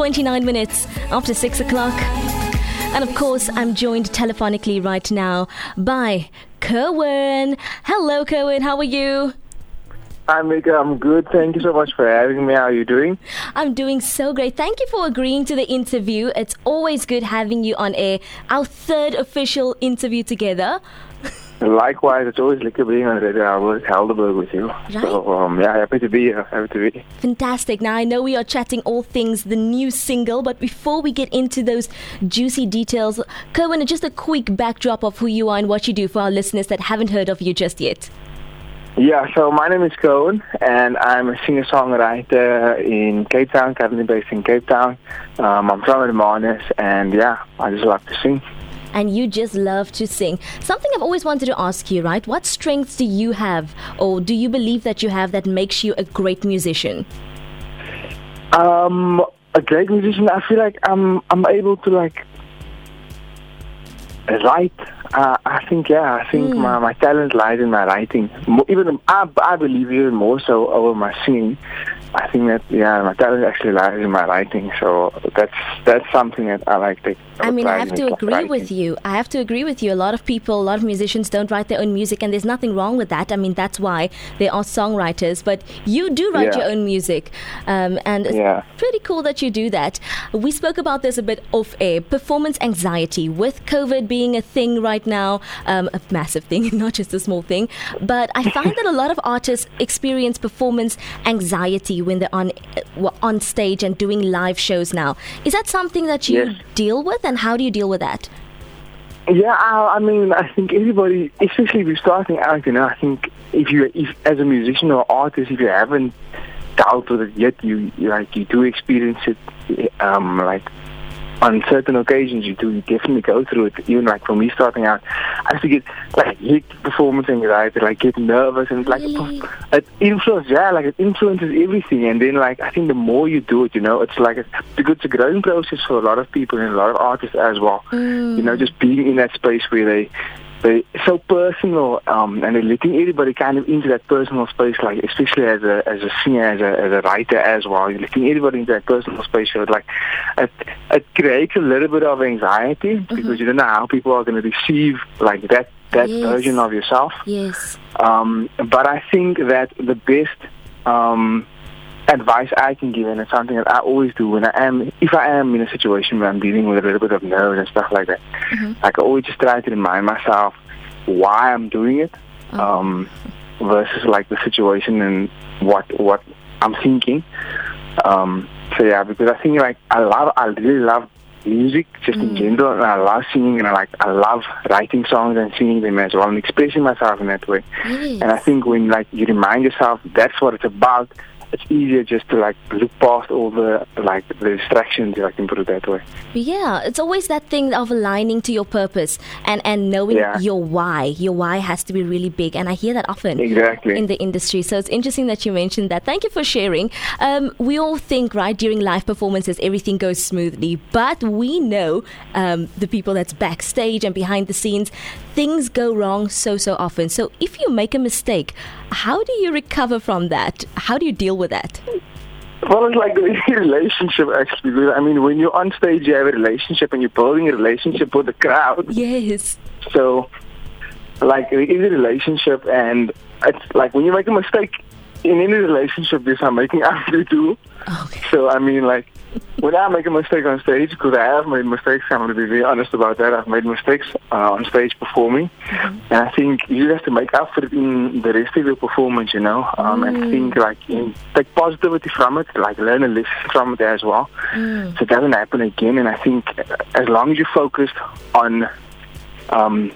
29 minutes after 6 o'clock. And of course, I'm joined telephonically right now by Kerwin. Hello, Kerwin. How are you? Hi, Mika. I'm good. Thank you so much for having me. How are you doing? I'm doing so great. Thank you for agreeing to the interview. It's always good having you on air. Our third official interview together. Likewise, it's always like being on Radio Albert Helderberg with you. Right. So, um, yeah, happy to be here. Happy to be. Fantastic. Now, I know we are chatting all things the new single, but before we get into those juicy details, Kerwin, just a quick backdrop of who you are and what you do for our listeners that haven't heard of you just yet. Yeah, so my name is Cohen, and I'm a singer-songwriter in Cape Town, currently based in Cape Town. Um, I'm from Hermanus, and yeah, I just love to sing. And you just love to sing. Something I've always wanted to ask you, right? What strengths do you have, or do you believe that you have that makes you a great musician? Um, a great musician. I feel like I'm I'm able to like write. Uh, I think yeah. I think my my talent lies in my writing. Even I I believe even more so over my singing. I think that yeah, my talent actually lies in my writing. So that's that's something that I like to. I mean, I have to agree writing. with you. I have to agree with you. A lot of people, a lot of musicians don't write their own music, and there's nothing wrong with that. I mean, that's why they are songwriters. But you do write Yeah. your own music, um, and it's Yeah. pretty cool that you do that. We spoke about this a bit off air. Performance anxiety with COVID being a thing right now, um, a massive thing, not just a small thing. But I find that a lot of artists experience performance anxiety when they're on on stage and doing live shows now. Is that something that you Yes. deal with, and how do you deal with that? Yeah, I, I mean, I think everybody, especially if you're starting out, you know, I think if you, if as a musician or artist, if you haven't dealt with it yet, you, you like you do experience it, um, like on certain occasions, you do you definitely go through it. Even like for me starting out, I used to get like hit performance anxiety, like get nervous, and like Really? it influences, yeah, like it influences everything. And then like I think the more you do it, you know, it's like a, because it's a growing process for a lot of people and a lot of artists as well. You know, mm. just being in that space where they they so personal, um, and they're letting everybody kind of into that personal space, like especially as a as a singer, as a as a writer as well. You're letting everybody into that personal space. So it like it, it creates a little bit of anxiety because you don't know how people are going to receive like that that Yes. version of yourself. Yes. Um, but I think that the best um, advice I can give, and it's something that I always do when I am, if I am in a situation where I'm dealing with a little bit of nerves and stuff like that, like I always just try to remind myself why I'm doing it, um, versus like the situation and what what I'm thinking. Um, so yeah, because I think like I love, I really love music just in general, and I love singing, and I like I love writing songs and singing them as well, and expressing myself in that way. Yes. And I think when like you remind yourself that's what it's about, it's easier just to like look past all the like the distractions, if I can put it that way. Yeah, it's always that thing of aligning to your purpose and and knowing Yeah. your why. Your why has to be really big, and I hear that often Exactly. in the industry. So it's interesting that you mentioned that. Thank you for sharing. Um, we all think right during live performances everything goes smoothly, but we know um, the people that's backstage and behind the scenes, things go wrong so so often. So if you make a mistake, how do you recover from that? How do you deal with that? Well, it's like a relationship actually. Because, I mean, when you're on stage, you have a relationship, and you're building a relationship with the crowd. Yes. So, like, it is a relationship, and it's like when you make a mistake in any relationship, there's some making up to do. Okay. So, I mean, like, when I make a mistake on stage, because I have made mistakes, I'm going to be very honest about that. I've made mistakes uh, on stage performing, and I think you have to make up for it in the rest of your performance, you know, um, and think like in, take positivity from it, like learn a lesson from it as well, so it doesn't happen again. And I think uh, as long as you focused on um,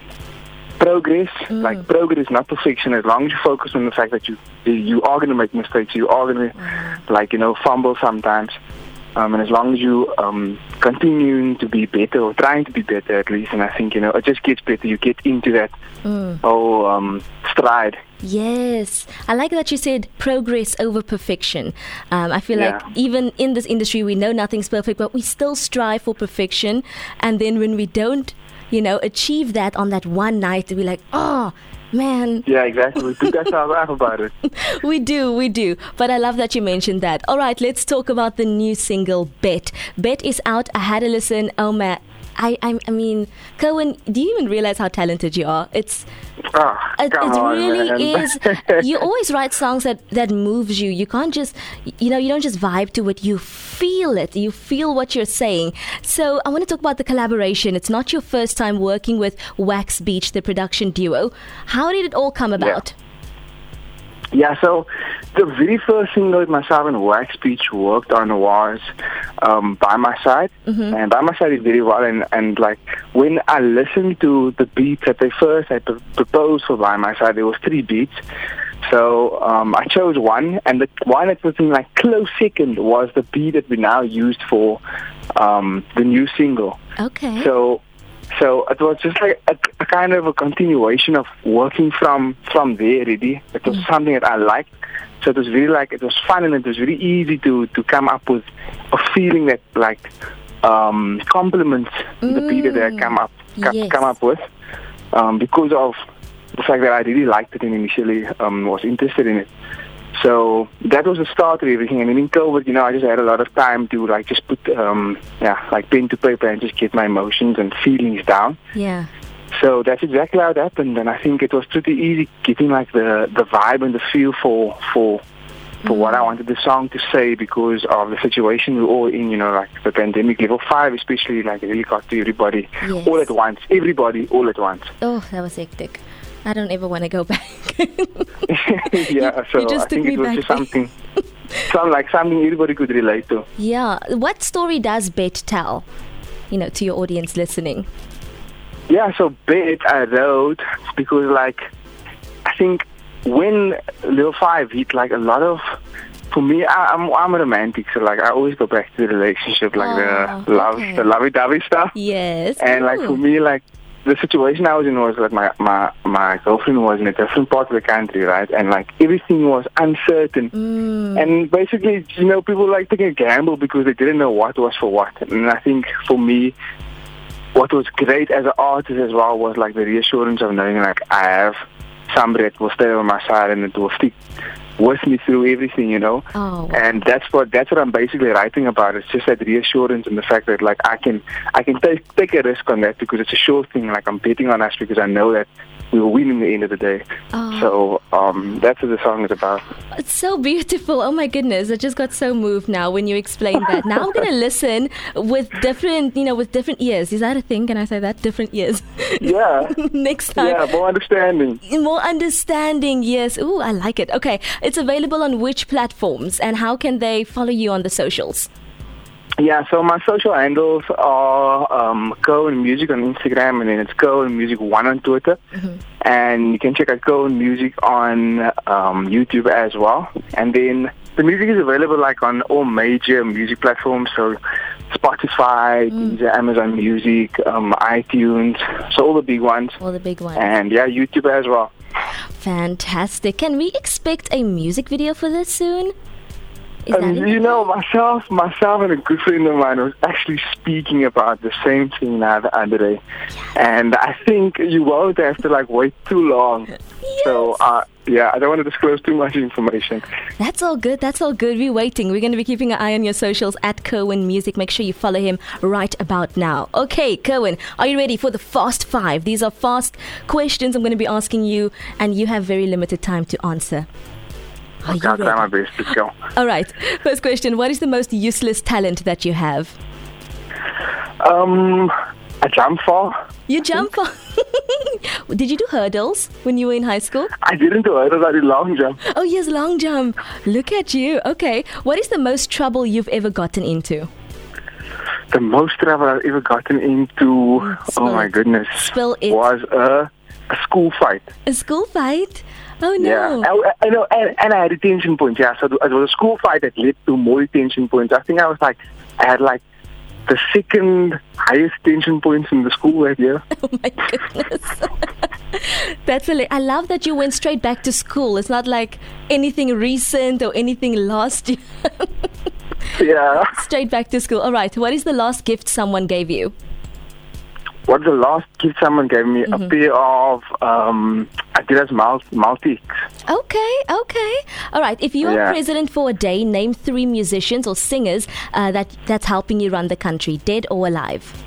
progress, like progress, not perfection. As long as you focus on the fact that you you are going to make mistakes, you are going to like you know fumble sometimes. Um, and as long as you um, continuing to be better or trying to be better at least, and I think you know it just gets better. You get into that whole um, stride. Yes, I like that you said progress over perfection. Um, I feel like even in this industry, we know nothing's perfect, but we still strive for perfection. And then when we don't, you know, achieve that on that one night, we're like, oh, Man. Yeah, exactly. We do that to laugh about it. we do, we do. But I love that you mentioned that. All right, let's talk about the new single, Bet. Bet is out. I had a listen. Oh, man. I, I, I mean, Cohen, do you even realize how talented you are? It's Oh, it, it on, really man. is. You always write songs that that moves you. You can't just, you know, you don't just vibe to it. You feel it. You feel what you're saying. So I want to talk about the collaboration. It's not your first time working with Wax Beach, the production duo. How did it all come about? Yeah, so the very first single that myself and Wax Beach worked on was um, By My Side. And By My Side is very well. And, and like when I listened to the beats that they first had pr- proposed for By My Side, there was three beats. So um, I chose one, and the one that was in like close second was the beat that we now used for um, the new single. Okay. So, so it was just like a, a kind of a continuation of working from from there. Really, it was something that I liked. So it was really like it was fun and it was really easy to to come up with a feeling that like um, complements the beat that I come up co- Yes. come up with um, because of the fact that I really liked it and initially um, was interested in it. So that was the start of everything. And then in COVID, you know, I just had a lot of time to like just put, um, yeah, like pen to paper and just get my emotions and feelings down. yeah. So that's exactly how it happened. And I think it was pretty easy getting like the, the vibe and the feel for, for, for what I wanted the song to say because of the situation we're all in, you know, like the pandemic level five, especially like it really got to everybody Yes. all at once, everybody all at once. Oh, that was hectic. I don't ever want to go back. yeah, so you just I think it was just something, some like something everybody could relate to. yeah. What story does Bet tell? You know, to your audience listening. Yeah, so Bet I wrote because like I think when level five hit like a lot of for me I, I'm I'm a romantic so like I always go back to the relationship like Oh, the ah, love okay. the lovey dovey stuff. Yes. And like for me like the situation I was in was like my, my my girlfriend was in a different part of the country, right? And like everything was uncertain. Mm, And basically, you know, people like taking a gamble because they didn't know what was for what. And I think for me, what was great as an artist as well was like the reassurance of knowing like I have somebody that will stay on my side and that will stick with me through everything, you know. Oh, wow. And that's what that's what I'm basically writing about. It's just that reassurance and the fact that like I can I can take take a risk on that because it's a sure thing. Like I'm betting on us because I know that we were winning in the end of the day. Oh. So um, that's what the song is about. It's so beautiful. Oh my goodness. I just got so moved now when you explained that. Now I'm going to listen with different, you know, with different ears. Is that a thing? Can I say that? Different ears. Yeah. Next time. Yeah, more understanding. More understanding, yes. Ooh, I like it. Okay, it's available on which platforms and how can they follow you on the socials? Yeah, so my social handles are um, Cohen Music on Instagram, and then it's Cohen Music One on Twitter, and you can check out Cohen Music on um, YouTube as well. And then the music is available like on all major music platforms, so Spotify, Deezer, Amazon Music, um, iTunes, so all the big ones, All the big ones. and yeah, YouTube as well. Fantastic. Can we expect a music video for this soon? Is And you know, myself, myself, and a good friend of mine was actually speaking about the same thing now the other day, and I think you won't have to like wait too long. So, uh, yeah, I don't want to disclose too much information. That's all good. That's all good. We're waiting. We're going to be keeping an eye on your socials at Kerwin Music. Make sure you follow him right about now. Okay, Kerwin, are you ready for the fast five? These are fast questions I'm going to be asking you, and you have very limited time to answer. I'll try my best. Let's go. All right. First question What is the most useless talent that you have? Um, I jump far. You jump. Did you do hurdles when you were in high school? I didn't do it. I did long jump. Oh, yes, long jump. Look at you. Okay. What is the most trouble you've ever gotten into? The most trouble I've ever gotten into, Spill oh my goodness, Spill it. was a, a school fight. A school fight? Oh, Yeah, no. I, I know, and, and I had a tension points. Yeah, so it was a school fight that led to more tension points. I think I was like, I had like the second highest tension points in the school that year. Oh my goodness. That's a. I love that you went straight back to school. It's not like anything recent or anything last year. yeah. straight back to school. All right. What is the last gift someone gave you? What the last gift someone gave me? Mm-hmm. A pair of um, Adidas Maltiques. Okay, okay. All right. If you are Yeah. president for a day, name three musicians or singers uh, that that's helping you run the country, dead or alive.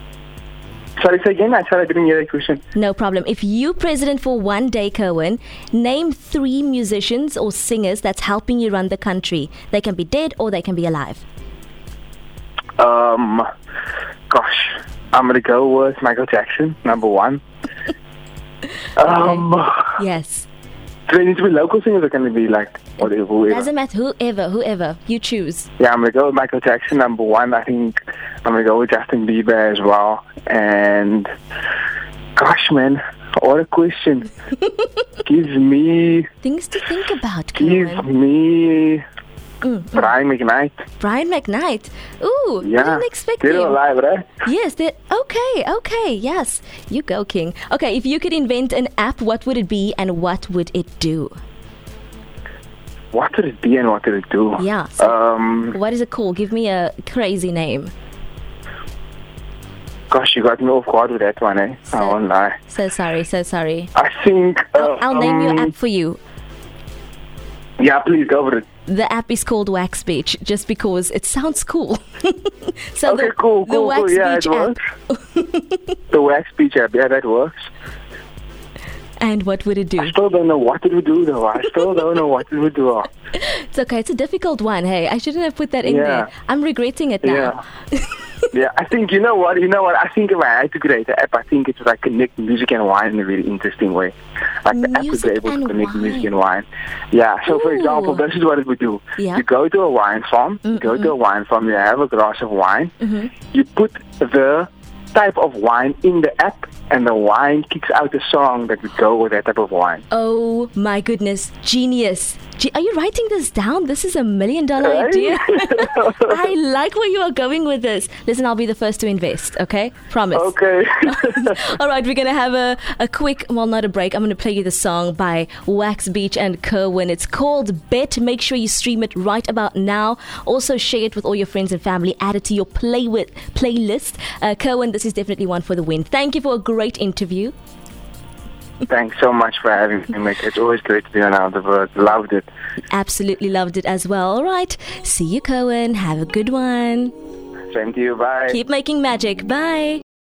Sorry, say again. I sorry, I didn't hear the question. No problem. If you president for one day, Cohen, name three musicians or singers that's helping you run the country. They can be dead or they can be alive. Um, gosh, I'm gonna go with Michael Jackson, number one. um, Yes. do they need to be local singers or can they be like whatever? whoever? Doesn't matter. Whoever, whoever you choose. Yeah, I'm gonna go with Michael Jackson, number one. I think I'm gonna go with Justin Bieber as well. And gosh, man, what a question! Gives me, Things to think about, gives Cohen. me Mm, Brian McKnight. Brian McKnight. Ooh, Yeah, didn't expect him. or alive, right? Yes, okay, okay, yes. You go, King. Okay, if you could invent an app, what would it be and what would it do? What did it be and what did it do? Yeah, so- Um, What is it called? Give me a crazy name. gosh, you got me off guard with that one, eh? So- I won't lie. So sorry, so sorry. I think. Uh, I'll, I'll name your um, app for you. Yeah, please go for it. The app is called Wax Beach just because it sounds cool. so Okay, the, cool, the cool, Wax cool. Yeah, Beach it app. works. the wax beach app, yeah, that works. And what would it do? I still don't know what it would do though. I still don't know what it would do. It's okay. It's a difficult one. Hey, I shouldn't have put that in Yeah. there. I'm regretting it now. Yeah. yeah, I think you know what, you know what, I think if I had to create an app, I think it would like connect music and wine in a really interesting way. Like the app would be Music able to connect music wine. and wine. Yeah, so for Ooh. example, this is what it would do. Yeah. You go to a wine farm, you go to a wine farm, you have a glass of wine, mm-hmm. you put the type of wine in the app, and the wine kicks out a song that would go with that type of wine. Oh my goodness, genius! Are you writing this down? This is a million dollar Right? idea. I like where you are going with this. Listen, I'll be the first to invest. Okay, promise. Okay. All right, we're gonna have a, a quick, well, not a break. I'm gonna play you the song by Wax Beach and Kerwin. It's called Bet. Make sure you stream it right about now. Also, share it with all your friends and family. Add it to your play with playlist. Uh, Kerwin, this is definitely one for the win. Thank you for a great interview. Thanks so much for having me, Mick. It's always great to be on Out of Work. Loved it. Absolutely loved it as well. All right, see you, Cohen. Have a good one. Same to you. Bye. Keep making magic. Bye.